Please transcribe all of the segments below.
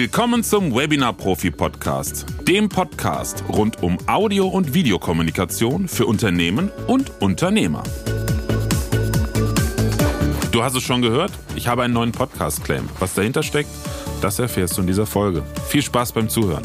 Willkommen zum Webinar Profi Podcast, dem Podcast rund um Audio- und Videokommunikation für Unternehmen und Unternehmer. Du hast es schon gehört, ich habe einen neuen Podcast-Claim. Was dahinter steckt, das erfährst du in dieser Folge. Viel Spaß beim Zuhören.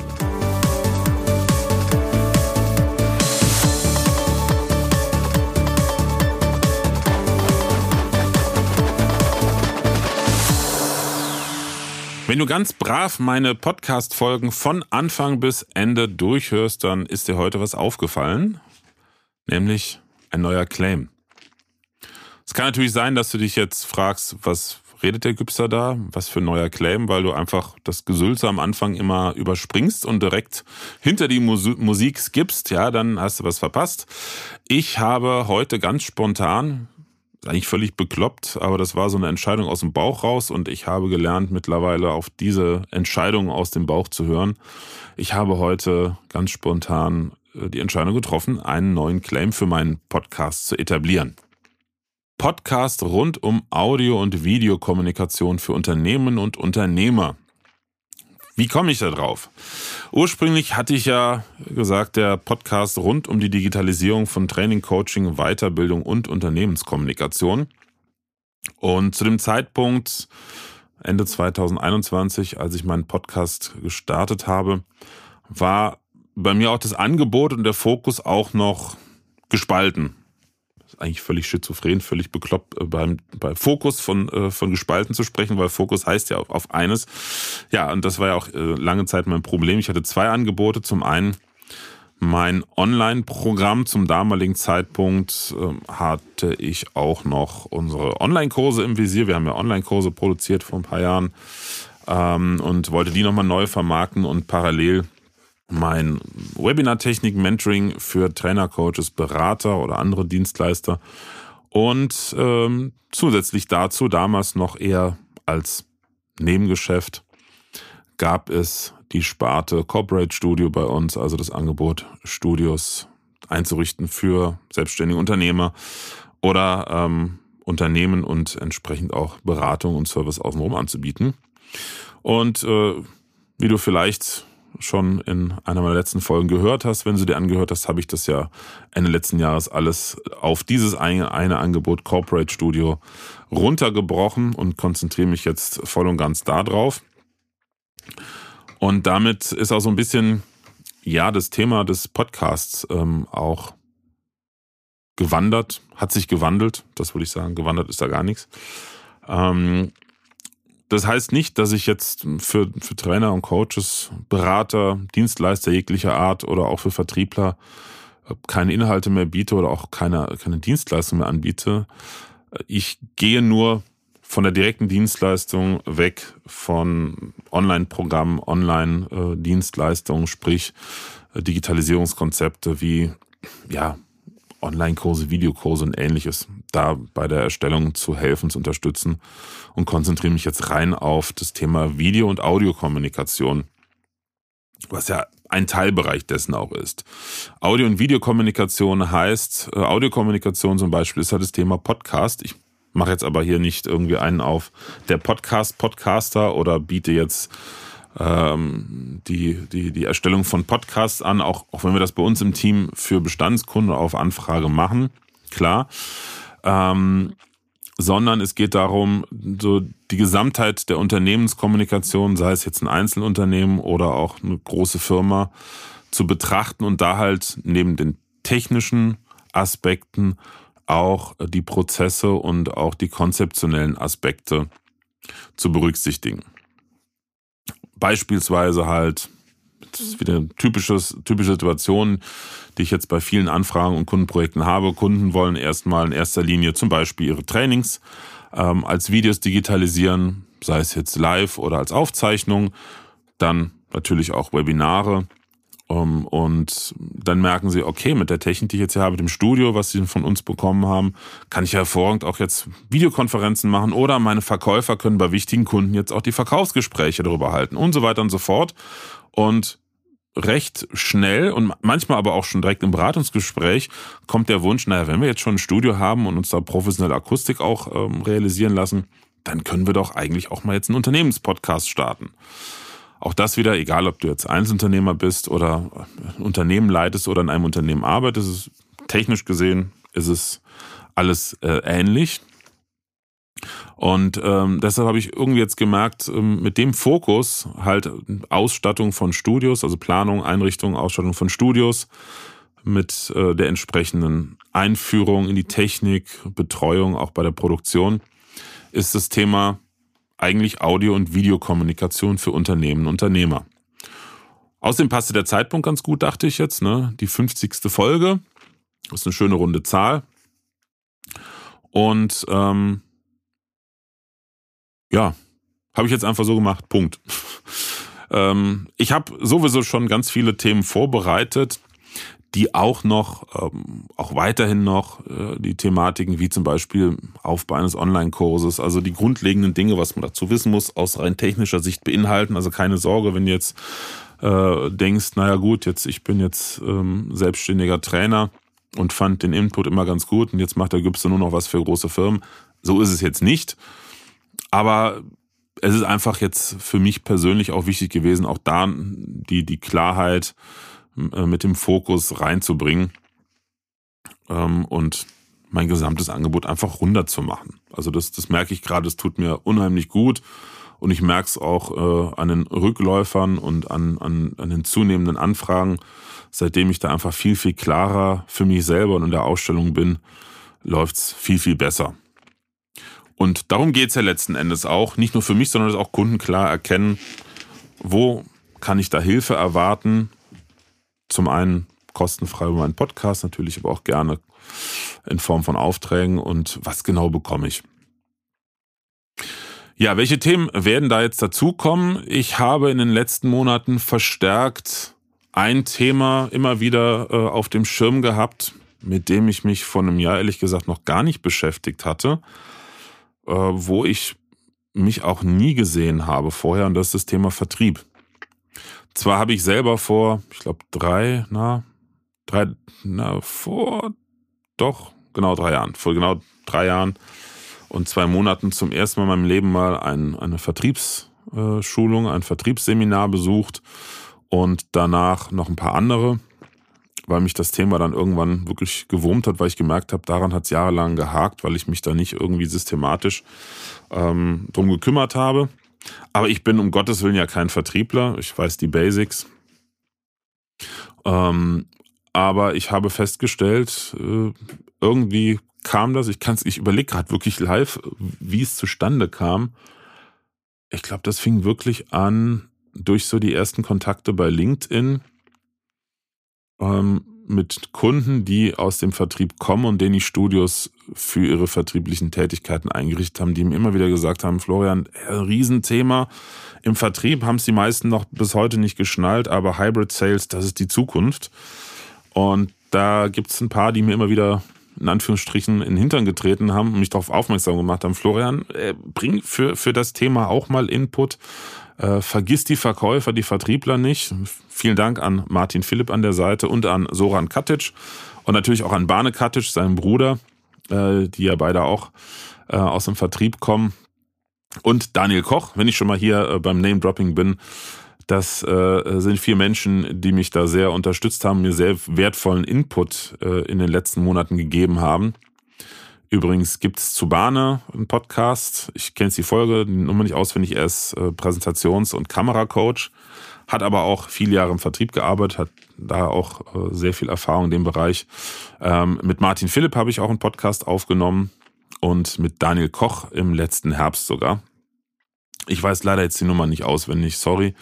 Wenn du ganz brav meine Podcast-Folgen von Anfang bis Ende durchhörst, dann ist dir heute was aufgefallen, nämlich ein neuer Claim. Es kann natürlich sein, dass du dich jetzt fragst, was redet der Güpster da? Was für ein neuer Claim, weil du einfach das Gesülze am Anfang immer überspringst und direkt hinter die Musik skippst, ja, dann hast du was verpasst. Ich habe heute ganz spontan, eigentlich völlig bekloppt, aber das war so eine Entscheidung aus dem Bauch raus und ich habe gelernt mittlerweile auf diese Entscheidung aus dem Bauch zu hören. Ich habe heute ganz spontan äh, die Entscheidung getroffen, einen neuen Claim für meinen Podcast zu etablieren. Podcast rund um Audio- und Videokommunikation für Unternehmen und Unternehmer. Wie komme ich da drauf? Ursprünglich hatte ich ja gesagt, der Podcast rund um die Digitalisierung von Training, Coaching, Weiterbildung und Unternehmenskommunikation. Und zu dem Zeitpunkt, Ende 2021, als ich meinen Podcast gestartet habe, war bei mir auch das Angebot und der Fokus auch noch gespalten eigentlich völlig schizophren, völlig bekloppt, äh, beim, bei Fokus von, äh, von Gespalten zu sprechen, weil Fokus heißt ja auf, auf eines. Ja, und das war ja auch äh, lange Zeit mein Problem. Ich hatte zwei Angebote. Zum einen mein Online-Programm zum damaligen Zeitpunkt äh, hatte ich auch noch unsere Online-Kurse im Visier. Wir haben ja Online-Kurse produziert vor ein paar Jahren ähm, und wollte die nochmal neu vermarkten und parallel mein Webinar-Technik-Mentoring für Trainer, Coaches, Berater oder andere Dienstleister. Und ähm, zusätzlich dazu, damals noch eher als Nebengeschäft, gab es die Sparte Corporate Studio bei uns, also das Angebot, Studios einzurichten für selbstständige Unternehmer oder ähm, Unternehmen und entsprechend auch Beratung und Service außenrum anzubieten. Und äh, wie du vielleicht schon in einer meiner letzten Folgen gehört hast. Wenn du dir angehört hast, habe ich das ja Ende letzten Jahres alles auf dieses eine, eine Angebot Corporate Studio runtergebrochen und konzentriere mich jetzt voll und ganz darauf. Und damit ist auch so ein bisschen, ja, das Thema des Podcasts ähm, auch gewandert, hat sich gewandelt, das würde ich sagen, gewandert ist da gar nichts. Ähm, das heißt nicht, dass ich jetzt für, für Trainer und Coaches, Berater, Dienstleister jeglicher Art oder auch für Vertriebler äh, keine Inhalte mehr biete oder auch keine, keine Dienstleistung mehr anbiete. Ich gehe nur von der direkten Dienstleistung weg von Online-Programmen, Online-Dienstleistungen, sprich äh, Digitalisierungskonzepte wie ja, Online-Kurse, Videokurse und ähnliches, da bei der Erstellung zu helfen, zu unterstützen und konzentriere mich jetzt rein auf das Thema Video- und Audiokommunikation, was ja ein Teilbereich dessen auch ist. Audio- und Videokommunikation heißt, äh, Audiokommunikation zum Beispiel ist halt das Thema Podcast. Ich mache jetzt aber hier nicht irgendwie einen auf der Podcast-Podcaster oder biete jetzt ähm, die, die, die Erstellung von Podcasts an, auch, auch wenn wir das bei uns im Team für Bestandskunden auf Anfrage machen, klar. Ähm, sondern es geht darum, so die Gesamtheit der Unternehmenskommunikation, sei es jetzt ein Einzelunternehmen oder auch eine große Firma, zu betrachten und da halt neben den technischen Aspekten auch die Prozesse und auch die konzeptionellen Aspekte zu berücksichtigen. Beispielsweise halt, das ist wieder eine typisches, typische Situation, die ich jetzt bei vielen Anfragen und Kundenprojekten habe. Kunden wollen erstmal in erster Linie zum Beispiel ihre Trainings ähm, als Videos digitalisieren, sei es jetzt live oder als Aufzeichnung. Dann natürlich auch Webinare und dann merken sie, okay, mit der Technik, die ich jetzt hier habe, mit dem Studio, was sie von uns bekommen haben, kann ich hervorragend auch jetzt Videokonferenzen machen oder meine Verkäufer können bei wichtigen Kunden jetzt auch die Verkaufsgespräche darüber halten und so weiter und so fort. Und recht schnell und manchmal aber auch schon direkt im Beratungsgespräch kommt der Wunsch, naja, wenn wir jetzt schon ein Studio haben und uns da professionelle Akustik auch ähm, realisieren lassen, dann können wir doch eigentlich auch mal jetzt einen Unternehmenspodcast starten. Auch das wieder, egal ob du jetzt Einzelunternehmer bist oder ein Unternehmen leitest oder in einem Unternehmen arbeitest, ist technisch gesehen ist es alles äh, ähnlich. Und ähm, deshalb habe ich irgendwie jetzt gemerkt, ähm, mit dem Fokus halt Ausstattung von Studios, also Planung, Einrichtung, Ausstattung von Studios, mit äh, der entsprechenden Einführung in die Technik, Betreuung auch bei der Produktion, ist das Thema eigentlich Audio- und Videokommunikation für Unternehmen und Unternehmer. Außerdem passte der Zeitpunkt ganz gut, dachte ich jetzt. Ne? Die 50. Folge. Ist eine schöne runde Zahl. Und ähm, ja, habe ich jetzt einfach so gemacht. Punkt. ähm, ich habe sowieso schon ganz viele Themen vorbereitet, die auch noch, ähm, auch weiterhin noch äh, die Thematiken wie zum Beispiel Aufbau eines Online-Kurses, also die grundlegenden Dinge, was man dazu wissen muss, aus rein technischer Sicht beinhalten. Also keine Sorge, wenn du jetzt äh, denkst, naja gut, jetzt ich bin jetzt ähm, selbstständiger Trainer und fand den Input immer ganz gut und jetzt macht der Gübste nur noch was für große Firmen. So ist es jetzt nicht. Aber es ist einfach jetzt für mich persönlich auch wichtig gewesen, auch da die, die Klarheit mit dem Fokus reinzubringen ähm, und mein gesamtes Angebot einfach runterzumachen. Also das, das merke ich gerade, es tut mir unheimlich gut und ich merke es auch äh, an den Rückläufern und an, an, an den zunehmenden Anfragen. Seitdem ich da einfach viel, viel klarer für mich selber und in der Ausstellung bin, läuft's viel, viel besser. Und darum geht's ja letzten Endes auch, nicht nur für mich, sondern dass auch Kunden klar erkennen, wo kann ich da Hilfe erwarten, zum einen kostenfrei über meinen Podcast, natürlich aber auch gerne in Form von Aufträgen und was genau bekomme ich. Ja, welche Themen werden da jetzt dazukommen? Ich habe in den letzten Monaten verstärkt ein Thema immer wieder äh, auf dem Schirm gehabt, mit dem ich mich vor einem Jahr ehrlich gesagt noch gar nicht beschäftigt hatte, äh, wo ich mich auch nie gesehen habe vorher, und das ist das Thema Vertrieb. Zwar habe ich selber vor, ich glaube, drei, na, drei, na, vor, doch, genau drei Jahren, vor genau drei Jahren und zwei Monaten zum ersten Mal in meinem Leben mal ein, eine Vertriebsschulung, ein Vertriebsseminar besucht und danach noch ein paar andere, weil mich das Thema dann irgendwann wirklich gewurmt hat, weil ich gemerkt habe, daran hat es jahrelang gehakt, weil ich mich da nicht irgendwie systematisch ähm, drum gekümmert habe. Aber ich bin um Gottes Willen ja kein Vertriebler. Ich weiß die Basics. Ähm, aber ich habe festgestellt, äh, irgendwie kam das. Ich kann's, ich überlege gerade wirklich live, wie es zustande kam. Ich glaube, das fing wirklich an durch so die ersten Kontakte bei LinkedIn. Ähm, mit Kunden, die aus dem Vertrieb kommen und denen die Studios für ihre vertrieblichen Tätigkeiten eingerichtet haben, die mir immer wieder gesagt haben, Florian, ein Riesenthema. Im Vertrieb haben es die meisten noch bis heute nicht geschnallt, aber Hybrid Sales, das ist die Zukunft. Und da gibt es ein paar, die mir immer wieder in Anführungsstrichen in den Hintern getreten haben und mich darauf aufmerksam gemacht haben, Florian, äh, bring für, für das Thema auch mal Input. Äh, vergiss die Verkäufer, die Vertriebler nicht. Vielen Dank an Martin Philipp an der Seite und an Soran Katic und natürlich auch an Barne Katic, seinem Bruder, äh, die ja beide auch äh, aus dem Vertrieb kommen. Und Daniel Koch, wenn ich schon mal hier äh, beim Name-Dropping bin, das äh, sind vier Menschen, die mich da sehr unterstützt haben, mir sehr wertvollen Input äh, in den letzten Monaten gegeben haben. Übrigens gibt es zu Bahne einen Podcast. Ich kenne die Folge, die Nummer nicht auswendig. Er ist äh, Präsentations- und Kameracoach, hat aber auch viele Jahre im Vertrieb gearbeitet, hat da auch äh, sehr viel Erfahrung in dem Bereich. Ähm, mit Martin Philipp habe ich auch einen Podcast aufgenommen und mit Daniel Koch im letzten Herbst sogar. Ich weiß leider jetzt die Nummer nicht auswendig, sorry.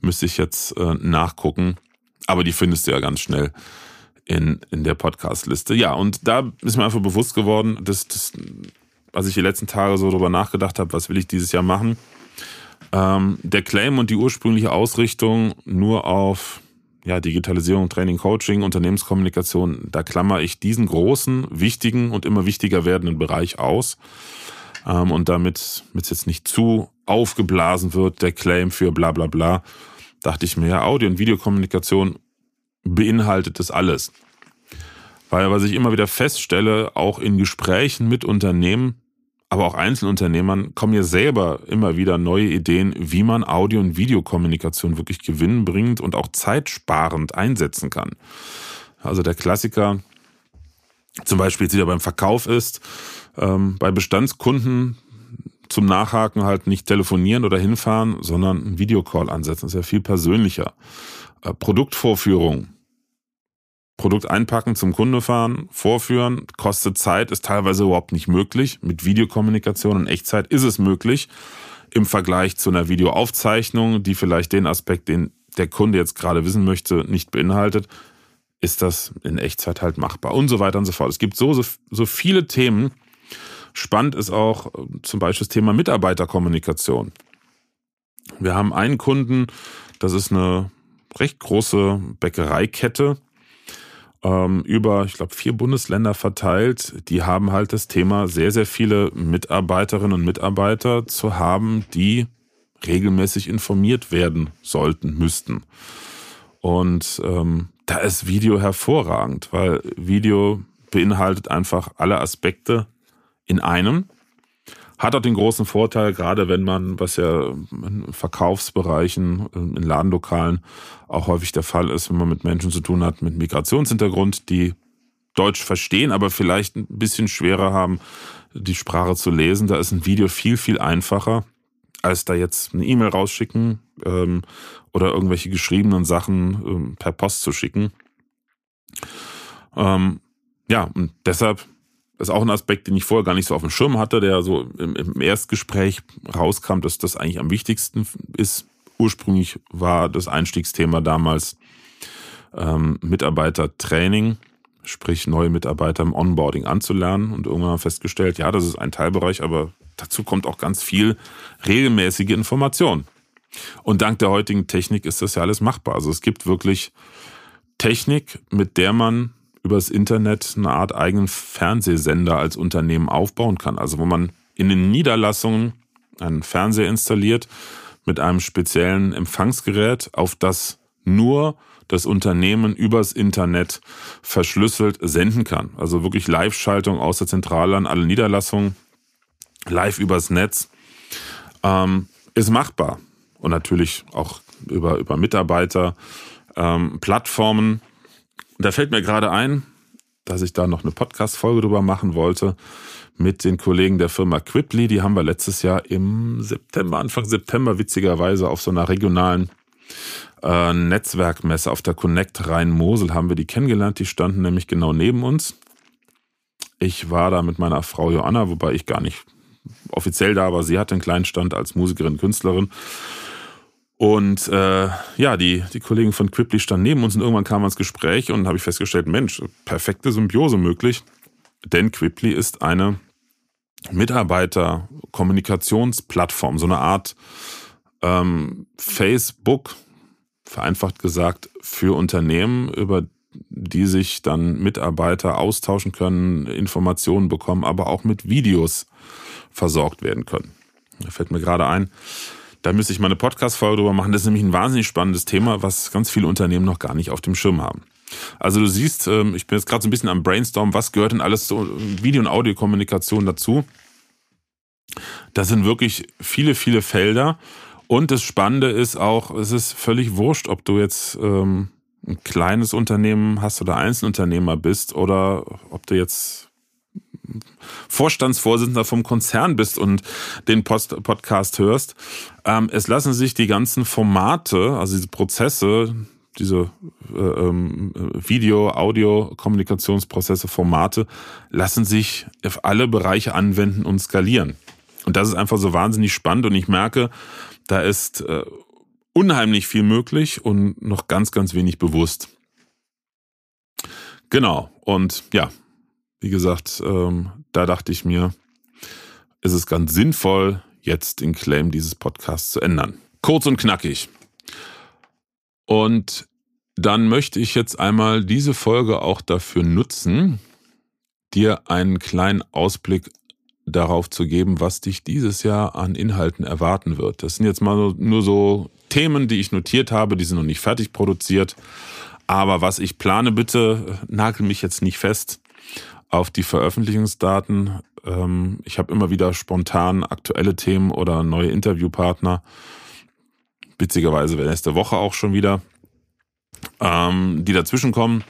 Müsste ich jetzt äh, nachgucken. Aber die findest du ja ganz schnell in, in der Podcast-Liste. Ja, und da ist mir einfach bewusst geworden, dass, dass als ich die letzten Tage so drüber nachgedacht habe, was will ich dieses Jahr machen, ähm, der Claim und die ursprüngliche Ausrichtung nur auf ja, Digitalisierung, Training, Coaching, Unternehmenskommunikation, da klammer ich diesen großen, wichtigen und immer wichtiger werdenden Bereich aus. Ähm, und damit, es jetzt nicht zu aufgeblasen wird, der Claim für bla bla bla, dachte ich mir, ja, Audio- und Videokommunikation beinhaltet das alles. Weil was ich immer wieder feststelle, auch in Gesprächen mit Unternehmen, aber auch Einzelunternehmern kommen ja selber immer wieder neue Ideen, wie man Audio- und Videokommunikation wirklich gewinnbringend und auch zeitsparend einsetzen kann. Also der Klassiker, zum Beispiel jetzt wieder beim Verkauf ist, ähm, bei Bestandskunden zum Nachhaken halt nicht telefonieren oder hinfahren, sondern einen Videocall ansetzen. Das ist ja viel persönlicher. Äh, Produktvorführung. Produkt einpacken, zum Kunde fahren, vorführen, kostet Zeit, ist teilweise überhaupt nicht möglich. Mit Videokommunikation in Echtzeit ist es möglich. Im Vergleich zu einer Videoaufzeichnung, die vielleicht den Aspekt, den der Kunde jetzt gerade wissen möchte, nicht beinhaltet, ist das in Echtzeit halt machbar und so weiter und so fort. Es gibt so, so, so viele Themen, Spannend ist auch äh, zum Beispiel das Thema Mitarbeiterkommunikation. Wir haben einen Kunden, das ist eine recht große Bäckereikette ähm, über, ich glaube, vier Bundesländer verteilt. Die haben halt das Thema, sehr, sehr viele Mitarbeiterinnen und Mitarbeiter zu haben, die regelmäßig informiert werden sollten, müssten. Und ähm, da ist Video hervorragend, weil Video beinhaltet einfach alle Aspekte in einem. Hat auch den großen Vorteil, gerade wenn man, was ja in Verkaufsbereichen, in Ladenlokalen auch häufig der Fall ist, wenn man mit Menschen zu tun hat mit Migrationshintergrund, die Deutsch verstehen, aber vielleicht ein bisschen schwerer haben, die Sprache zu lesen. Da ist ein Video viel, viel einfacher, als da jetzt eine E-Mail rausschicken ähm, oder irgendwelche geschriebenen Sachen ähm, per Post zu schicken. Ähm, ja, und deshalb das ist auch ein Aspekt, den ich vorher gar nicht so auf dem Schirm hatte, der so im, im Erstgespräch rauskam, dass das eigentlich am wichtigsten ist. Ursprünglich war das Einstiegsthema damals ähm, Mitarbeitertraining, sprich neue Mitarbeiter im Onboarding anzulernen und irgendwann haben festgestellt, ja, das ist ein Teilbereich, aber dazu kommt auch ganz viel regelmäßige Information. Und dank der heutigen Technik ist das ja alles machbar. Also es gibt wirklich Technik, mit der man übers Internet eine Art eigenen Fernsehsender als Unternehmen aufbauen kann. Also wo man in den Niederlassungen einen Fernseher installiert mit einem speziellen Empfangsgerät, auf das nur das Unternehmen übers Internet verschlüsselt senden kann. Also wirklich Live-Schaltung aus der Zentrale an alle Niederlassungen, live übers Netz, ähm, ist machbar. Und natürlich auch über, über Mitarbeiter, ähm, Plattformen, und da fällt mir gerade ein, dass ich da noch eine Podcast-Folge drüber machen wollte mit den Kollegen der Firma Quiply. Die haben wir letztes Jahr im September, Anfang September witzigerweise auf so einer regionalen äh, Netzwerkmesse auf der Connect Rhein-Mosel haben wir die kennengelernt. Die standen nämlich genau neben uns. Ich war da mit meiner Frau Joanna, wobei ich gar nicht offiziell da war. Sie hatte einen kleinen Stand als Musikerin, Künstlerin. Und äh, ja, die, die Kollegen von Quiply standen neben uns und irgendwann kam ins Gespräch und habe ich festgestellt, Mensch, perfekte Symbiose möglich. Denn Quiply ist eine Mitarbeiterkommunikationsplattform, so eine Art ähm, Facebook, vereinfacht gesagt, für Unternehmen, über die sich dann Mitarbeiter austauschen können, Informationen bekommen, aber auch mit Videos versorgt werden können. Da fällt mir gerade ein, da müsste ich mal eine Podcast-Folge drüber machen. Das ist nämlich ein wahnsinnig spannendes Thema, was ganz viele Unternehmen noch gar nicht auf dem Schirm haben. Also du siehst, ähm, ich bin jetzt gerade so ein bisschen am Brainstorm, was gehört denn alles zur Video- und Audiokommunikation dazu? Das sind wirklich viele, viele Felder. Und das Spannende ist auch, es ist völlig wurscht, ob du jetzt ähm, ein kleines Unternehmen hast oder Einzelunternehmer bist oder ob du jetzt Vorstandsvorsitzender vom Konzern bist und den Post Podcast hörst. Ähm, es lassen sich die ganzen Formate, also diese Prozesse, diese äh, ähm, Video, Audio, Kommunikationsprozesse, Formate, lassen sich auf alle Bereiche anwenden und skalieren. Und das ist einfach so wahnsinnig spannend und ich merke, da ist äh, unheimlich viel möglich und noch ganz, ganz wenig bewusst. Genau. Und ja, wie gesagt, ähm, da dachte ich mir, ist es ganz sinnvoll, jetzt den Claim dieses Podcasts zu ändern. Kurz und knackig. Und dann möchte ich jetzt einmal diese Folge auch dafür nutzen, dir einen kleinen Ausblick darauf zu geben, was dich dieses Jahr an Inhalten erwarten wird. Das sind jetzt mal nur so Themen, die ich notiert habe, die sind noch nicht fertig produziert. Aber was ich plane, bitte nagel mich jetzt nicht fest auf die Veröffentlichungsdaten. Ähm, ich habe immer wieder spontan aktuelle Themen oder neue Interviewpartner. Witzigerweise nächste Woche auch schon wieder, ähm, die dazwischen kommen.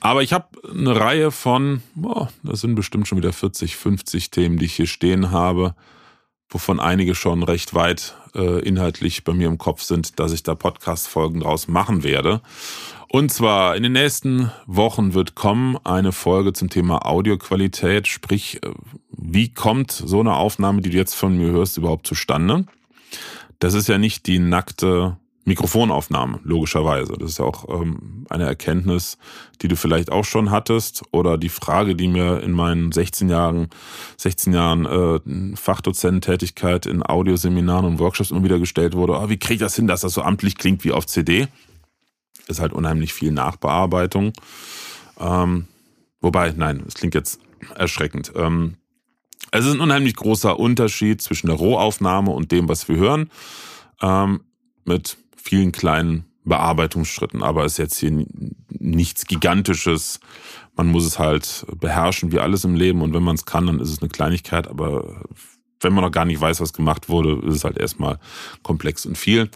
Aber ich habe eine Reihe von, oh, das sind bestimmt schon wieder 40, 50 Themen, die ich hier stehen habe, wovon einige schon recht weit äh, inhaltlich bei mir im Kopf sind, dass ich da Podcast-Folgen draus machen werde. Und zwar in den nächsten Wochen wird kommen eine Folge zum Thema Audioqualität, sprich, äh, wie kommt so eine Aufnahme, die du jetzt von mir hörst, überhaupt zustande? Das ist ja nicht die nackte Mikrofonaufnahme, logischerweise. Das ist ja auch ähm, eine Erkenntnis, die du vielleicht auch schon hattest. Oder die Frage, die mir in meinen 16 Jahren, 16 Jahren äh, Fachdozententätigkeit in Audioseminaren und Workshops immer wieder gestellt wurde, oh, wie kriege ich das hin, dass das so amtlich klingt wie auf CD? ist halt unheimlich viel Nachbearbeitung. Ähm, wobei, nein, es klingt jetzt erschreckend. Ähm, es ist ein unheimlich großer Unterschied zwischen der Rohaufnahme und dem, was wir hören, ähm, mit vielen kleinen Bearbeitungsschritten, aber ist jetzt hier nichts Gigantisches. Man muss es halt beherrschen, wie alles im Leben. Und wenn man es kann, dann ist es eine Kleinigkeit. Aber wenn man noch gar nicht weiß, was gemacht wurde, ist es halt erstmal komplex und viel.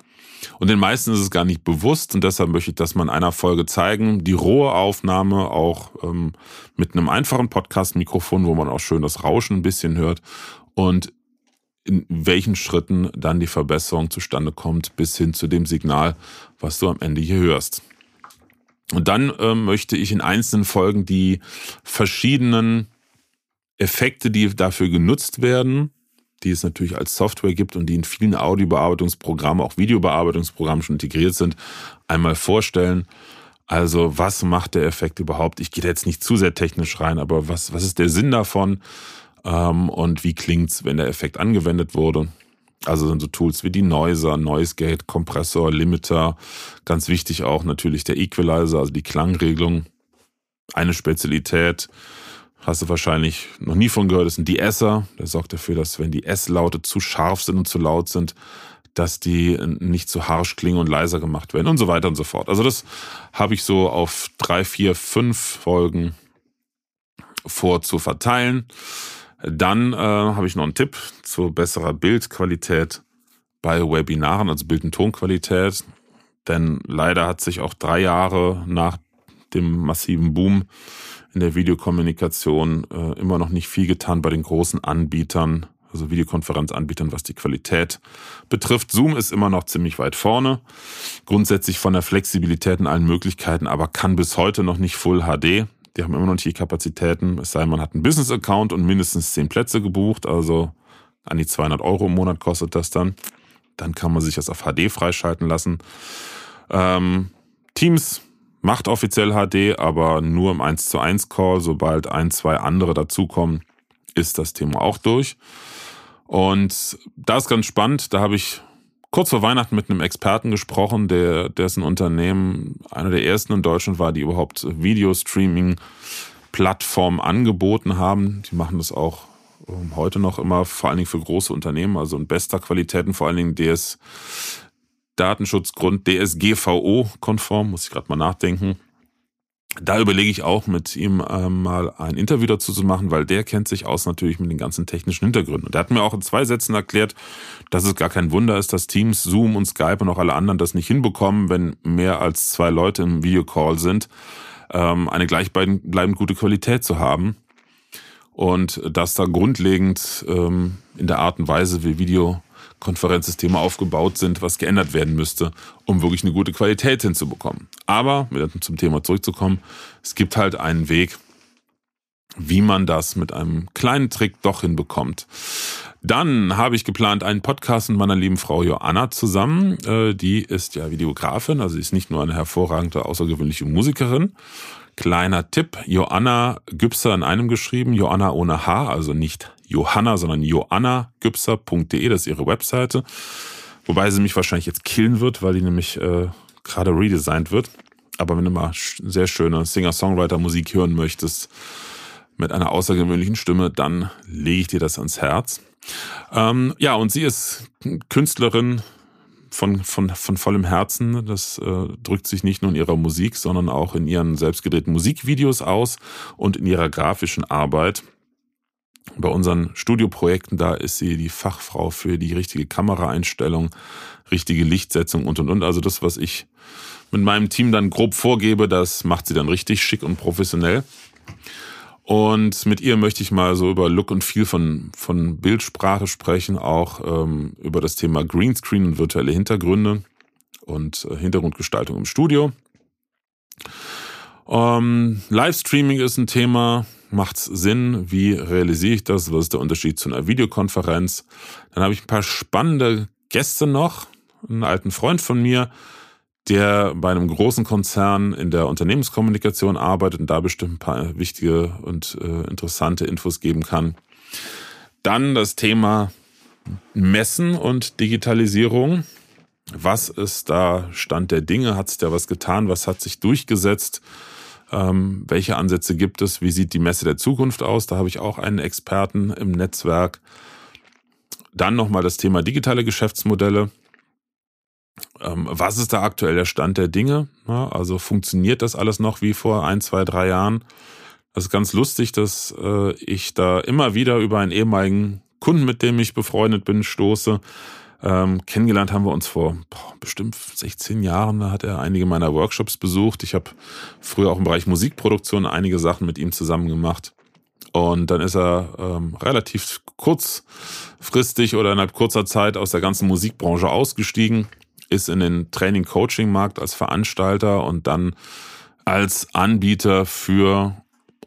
Und den meisten ist es gar nicht bewusst und deshalb möchte ich das mal in einer Folge zeigen. Die rohe Aufnahme auch ähm, mit einem einfachen Podcast-Mikrofon, wo man auch schön das Rauschen ein bisschen hört und in welchen Schritten dann die Verbesserung zustande kommt, bis hin zu dem Signal, was du am Ende hier hörst. Und dann ähm, möchte ich in einzelnen Folgen die verschiedenen Effekte, die dafür genutzt werden, die es natürlich als Software gibt und die in vielen Audiobearbeitungsprogrammen, auch Videobearbeitungsprogrammen schon integriert sind, einmal vorstellen. Also was macht der Effekt überhaupt? Ich gehe jetzt nicht zu sehr technisch rein, aber was, was ist der Sinn davon? Ähm, und wie klingt's, wenn der Effekt angewendet wurde? Also sind so Tools wie die Noiser, Noise Gate, Kompressor, Limiter. Ganz wichtig auch natürlich der Equalizer, also die Klangregelung. Eine Spezialität hast du wahrscheinlich noch nie von gehört, ist ein De-Esser. Der sorgt dafür, dass wenn die S-Laute zu scharf sind und zu laut sind, dass die nicht zu harsch klingen und leiser gemacht werden und so weiter und so fort. Also das habe ich so auf drei, vier, fünf Folgen vor zu verteilen. Dann äh, habe ich noch einen Tipp zu besserer Bildqualität bei Webinaren, also Bild- und Tonqualität. Denn leider hat sich auch drei Jahre nach dem massiven Boom in der Videokommunikation äh, immer noch nicht viel getan bei den großen Anbietern, also Videokonferenzanbietern, was die Qualität betrifft. Zoom ist immer noch ziemlich weit vorne, grundsätzlich von der Flexibilität in allen Möglichkeiten, aber kann bis heute noch nicht Full HD. Die haben immer noch nicht die Kapazitäten, es sei denn, man hat einen Business-Account und mindestens zehn Plätze gebucht, also an die 200 Euro im Monat kostet das dann. Dann kann man sich das auf HD freischalten lassen. Ähm, Teams macht offiziell HD, aber nur im 1 zu 1 Call. Sobald ein, zwei andere dazukommen, ist das Thema auch durch. Und da ist ganz spannend, da habe ich kurz vor Weihnachten mit einem Experten gesprochen, der dessen Unternehmen einer der ersten in Deutschland war, die überhaupt Videostreaming-Plattformen angeboten haben. Die machen das auch ähm, heute noch immer, vor allen Dingen für große Unternehmen, also in bester Qualität und vor allen Dingen DS, Datenschutzgrund DSGVO-konform, muss ich gerade mal nachdenken. Da überlege ich auch mit ihm äh, mal ein Interview dazu zu machen, weil der kennt sich aus natürlich mit den ganzen technischen Hintergründen. Und der hat mir auch in zwei Sätzen erklärt, dass es gar kein Wunder ist, dass Teams, Zoom und Skype und auch alle anderen das nicht hinbekommen, wenn mehr als zwei Leute im Videocall sind, ähm, eine gleichbleibend gute Qualität zu haben. Und dass da grundlegend ähm, in der Art und Weise, wie Video Konferenzsysteme aufgebaut sind, was geändert werden müsste, um wirklich eine gute Qualität hinzubekommen. Aber, wieder zum Thema zurückzukommen, es gibt halt einen Weg, wie man das mit einem kleinen Trick doch hinbekommt. Dann habe ich geplant einen Podcast mit meiner lieben Frau Joanna zusammen. Äh, die ist ja Videografin, also sie ist nicht nur eine hervorragende, außergewöhnliche Musikerin. Kleiner Tipp, Joanna Gübser in einem geschrieben, Joanna ohne H, also nicht Johanna, sondern johannagübser.de, das ist ihre Webseite. Wobei sie mich wahrscheinlich jetzt killen wird, weil die nämlich äh, gerade redesigned wird. Aber wenn du mal sehr schöne Singer-Songwriter-Musik hören möchtest, mit einer außergewöhnlichen Stimme, dann lege ich dir das ans Herz. Ähm, ja, und sie ist Künstlerin von, von, von vollem Herzen. Das äh, drückt sich nicht nur in ihrer Musik, sondern auch in ihren selbstgedrehten Musikvideos aus und in ihrer grafischen Arbeit. Bei unseren Studioprojekten, da ist sie die Fachfrau für die richtige Kameraeinstellung, richtige Lichtsetzung und und und. Also das, was ich mit meinem Team dann grob vorgebe, das macht sie dann richtig schick und professionell. Und mit ihr möchte ich mal so über Look und Feel von, von Bildsprache sprechen, auch ähm, über das Thema Greenscreen und virtuelle Hintergründe und äh, Hintergrundgestaltung im Studio. Ähm, Livestreaming ist ein Thema. Macht's Sinn? Wie realisiere ich das? Was ist der Unterschied zu einer Videokonferenz? Dann habe ich ein paar spannende Gäste noch. Einen alten Freund von mir, der bei einem großen Konzern in der Unternehmenskommunikation arbeitet und da bestimmt ein paar wichtige und äh, interessante Infos geben kann. Dann das Thema Messen und Digitalisierung. Was ist da Stand der Dinge? Hat sich da was getan? Was hat sich durchgesetzt? Ähm, welche Ansätze gibt es? Wie sieht die Messe der Zukunft aus? Da habe ich auch einen Experten im Netzwerk. Dann nochmal das Thema digitale Geschäftsmodelle. Ähm, was ist da aktuell der Stand der Dinge? Also funktioniert das alles noch wie vor ein, zwei, drei Jahren? Das ist ganz lustig, dass äh, ich da immer wieder über einen ehemaligen Kunden, mit dem ich befreundet bin, stoße. Ähm, kennengelernt haben wir uns vor boah, bestimmt 16 Jahren. Da hat er einige meiner Workshops besucht. Ich habe früher auch im Bereich Musikproduktion einige Sachen mit ihm zusammen gemacht. Und dann ist er ähm, relativ kurzfristig oder innerhalb kurzer Zeit aus der ganzen Musikbranche ausgestiegen ist in den Training-Coaching-Markt als Veranstalter und dann als Anbieter für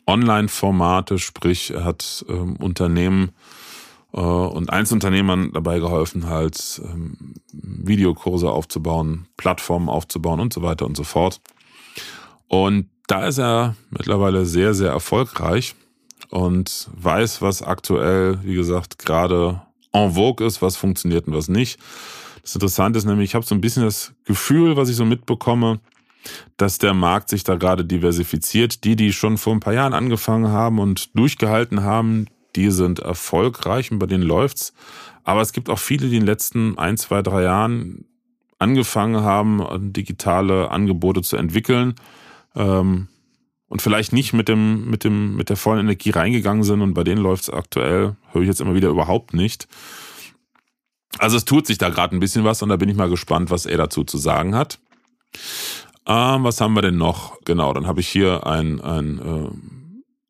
Online-Formate, sprich er hat ähm, Unternehmen äh, und Einzelunternehmern dabei geholfen, halt ähm, Videokurse aufzubauen, Plattformen aufzubauen und so weiter und so fort. Und da ist er mittlerweile sehr, sehr erfolgreich und weiß, was aktuell, wie gesagt, gerade en vogue ist, was funktioniert und was nicht. Das Interessante ist nämlich, ich habe so ein bisschen das Gefühl, was ich so mitbekomme, dass der Markt sich da gerade diversifiziert. Die, die schon vor ein paar Jahren angefangen haben und durchgehalten haben, die sind erfolgreich und bei denen läuft's. Aber es gibt auch viele, die in den letzten ein, zwei, drei Jahren angefangen haben, digitale Angebote zu entwickeln ähm, und vielleicht nicht mit dem mit dem mit der vollen Energie reingegangen sind und bei denen läuft's aktuell höre ich jetzt immer wieder überhaupt nicht. Also es tut sich da gerade ein bisschen was und da bin ich mal gespannt, was er dazu zu sagen hat. Ähm, was haben wir denn noch? Genau, dann habe ich hier ein, ein, äh,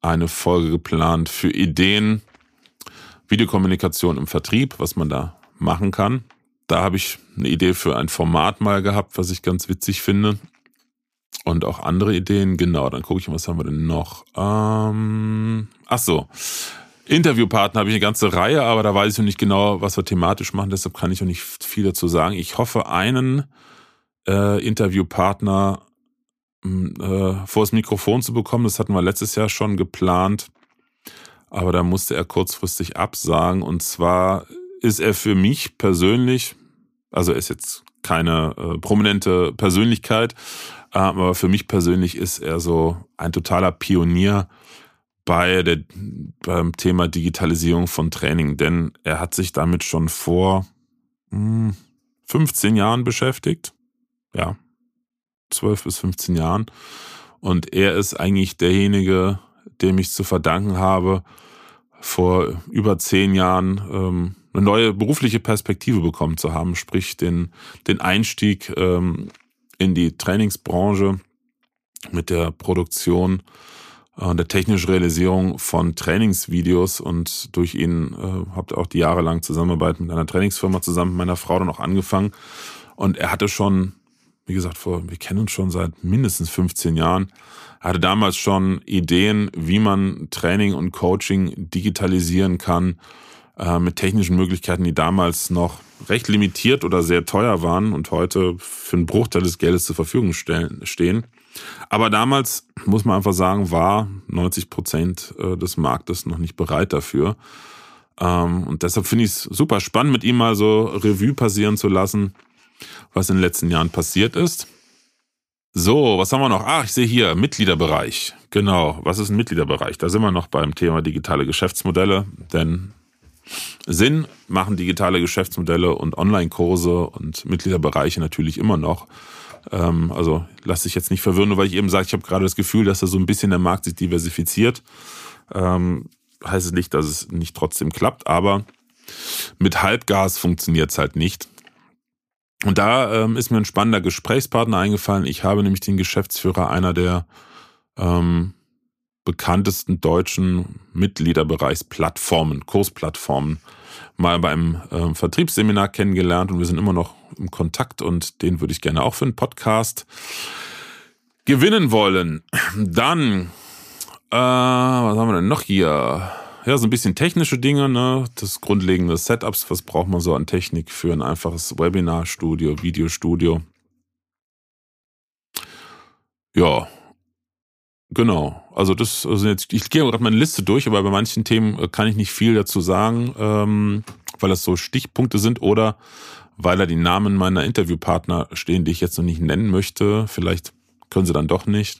eine Folge geplant für Ideen, Videokommunikation im Vertrieb, was man da machen kann. Da habe ich eine Idee für ein Format mal gehabt, was ich ganz witzig finde. Und auch andere Ideen. Genau, dann gucke ich, was haben wir denn noch? Ähm, ach so, Interviewpartner habe ich eine ganze Reihe, aber da weiß ich noch nicht genau, was wir thematisch machen, deshalb kann ich noch nicht viel dazu sagen. Ich hoffe, einen äh, Interviewpartner hm, äh, vor das Mikrofon zu bekommen. Das hatten wir letztes Jahr schon geplant, aber da musste er kurzfristig absagen. Und zwar ist er für mich persönlich, also er ist jetzt keine äh, prominente Persönlichkeit, aber für mich persönlich ist er so ein totaler Pionier bei der, beim Thema Digitalisierung von Training, denn er hat sich damit schon vor hm, 15 Jahren beschäftigt. Ja, 12 bis 15 Jahren. Und er ist eigentlich derjenige, dem ich zu verdanken habe, vor über zehn Jahren ähm, eine neue berufliche Perspektive bekommen zu haben, sprich den, den Einstieg ähm, in die Trainingsbranche mit der Produktion äh, der technischen Realisierung von Trainingsvideos und durch ihn äh, habt auch die jahrelang Zusammenarbeit mit einer Trainingsfirma zusammen mit meiner Frau dann auch angefangen. Und er hatte schon, wie gesagt, vor, wir kennen uns schon seit mindestens 15 Jahren, er hatte damals schon Ideen, wie man Training und Coaching digitalisieren kann, äh, mit technischen Möglichkeiten, die damals noch recht limitiert oder sehr teuer waren und heute für einen Bruchteil des Geldes zur Verfügung stellen, stehen. Aber damals, muss man einfach sagen, war 90 Prozent äh, des Marktes noch nicht bereit dafür. Ähm, und deshalb finde ich es super spannend, mit ihm mal so Revue passieren zu lassen, was in den letzten Jahren passiert ist. So, was haben wir noch? Ah, ich sehe hier Mitgliederbereich. Genau, was ist ein Mitgliederbereich? Da sind wir noch beim Thema digitale Geschäftsmodelle, denn Sinn machen digitale Geschäftsmodelle und Online-Kurse und Mitgliederbereiche natürlich immer noch. Ähm, also lass dich jetzt nicht verwirren, nur weil ich eben sage, ich habe gerade das Gefühl, dass da so ein bisschen der Markt sich diversifiziert. Ähm, heißt es nicht, dass es nicht trotzdem klappt, aber mit Halbgas funktioniert es halt nicht. Und da ähm, ist mir ein spannender Gesprächspartner eingefallen. Ich habe nämlich den Geschäftsführer einer der ähm, bekanntesten deutschen Mitgliederbereichsplattformen, Kursplattformen, mal beim äh, Vertriebsseminar kennengelernt und wir sind immer noch im Kontakt und den würde ich gerne auch für einen Podcast gewinnen wollen. Dann, äh, was haben wir denn noch hier? Ja, so ein bisschen technische Dinge, ne? Das grundlegende Setups, was braucht man so an Technik für ein einfaches Webinarstudio, Videostudio. Ja, genau. Also das also jetzt, ich gehe gerade meine Liste durch, aber bei manchen Themen äh, kann ich nicht viel dazu sagen, ähm, weil das so Stichpunkte sind oder weil da die Namen meiner Interviewpartner stehen, die ich jetzt noch nicht nennen möchte. Vielleicht können sie dann doch nicht.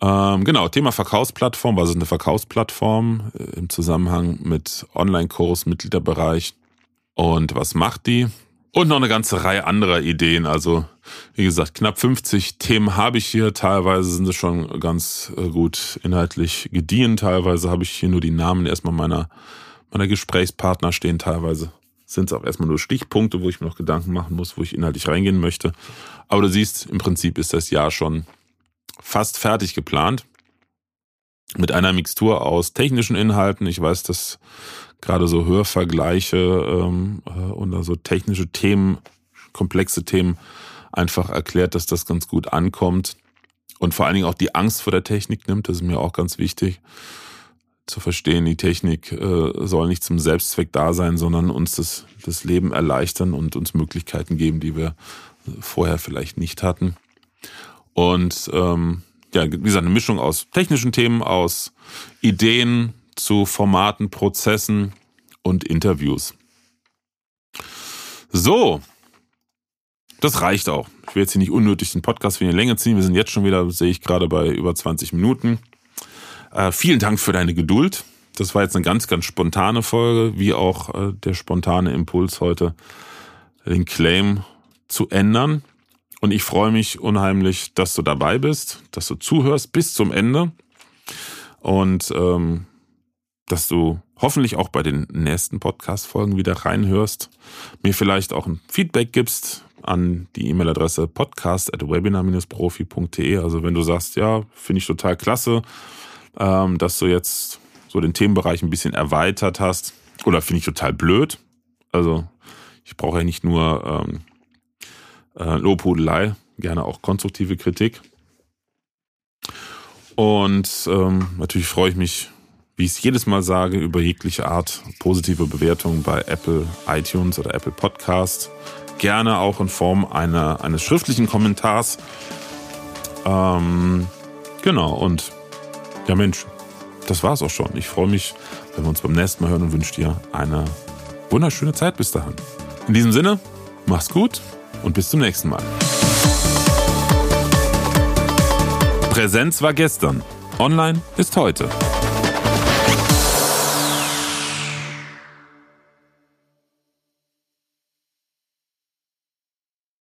Ähm, genau, Thema Verkaufsplattform. Was ist eine Verkaufsplattform äh, im Zusammenhang mit Online-Kurs, Mitgliederbereich und was macht die? Und noch eine ganze Reihe anderer Ideen. Also, wie gesagt, knapp 50 Themen habe ich hier. Teilweise sind sie schon ganz äh, gut inhaltlich gediehen. Teilweise habe ich hier nur die Namen erstmal meiner, meiner Gesprächspartner stehen. Teilweise sind es auch erstmal nur Stichpunkte, wo ich mir noch Gedanken machen muss, wo ich inhaltlich reingehen möchte. Aber du siehst, im Prinzip ist das Jahr schon fast fertig geplant. Mit einer Mixtur aus technischen Inhalten. Ich weiß, dass gerade so Hörvergleiche ähm, äh, und also technische Themen, komplexe Themen einfach erklärt, dass das ganz gut ankommt. Und vor allen Dingen auch die Angst vor der Technik nimmt. Das ist mir auch ganz wichtig zu verstehen, die Technik äh, soll nicht zum Selbstzweck da sein, sondern uns das, das Leben erleichtern und uns Möglichkeiten geben, die wir vorher vielleicht nicht hatten. Und ähm, ja, wie gesagt, eine Mischung aus technischen Themen, aus Ideen zu Formaten, Prozessen und Interviews. So, das reicht auch. Ich will jetzt hier nicht unnötig den Podcast für eine Länge ziehen. Wir sind jetzt schon wieder, sehe ich gerade, bei über 20 Minuten. Äh, vielen Dank für deine Geduld. Das war jetzt eine ganz, ganz spontane Folge, wie auch äh, der spontane Impuls heute, den Claim zu ändern. Und ich freue mich unheimlich, dass du dabei bist, dass du zuhörst bis zum Ende und ähm, dass du hoffentlich auch bei den nächsten Podcast-Folgen wieder reinhörst, mir vielleicht auch ein Feedback gibst an die E-Mail-Adresse podcast.webinar-profi.de. Also wenn du sagst, ja, finde ich total klasse, ähm, dass du jetzt so den Themenbereich ein bisschen erweitert hast oder finde ich total blöd. Also ich brauche ja nicht nur ähm, äh, Lobhudelei, gerne auch konstruktive Kritik. Und ähm, natürlich freue ich mich, wie ich es jedes Mal sage, über jegliche Art positive Bewertungen bei Apple iTunes oder Apple Podcast. Gerne auch in Form einer, eines schriftlichen Kommentars. Ähm, genau, und ja Mensch, das war's auch schon. Ich freue mich, wenn wir uns beim nächsten Mal hören und wünsche dir eine wunderschöne Zeit bis dahin. In diesem Sinne, mach's gut und bis zum nächsten Mal. Präsenz war gestern. Online ist heute.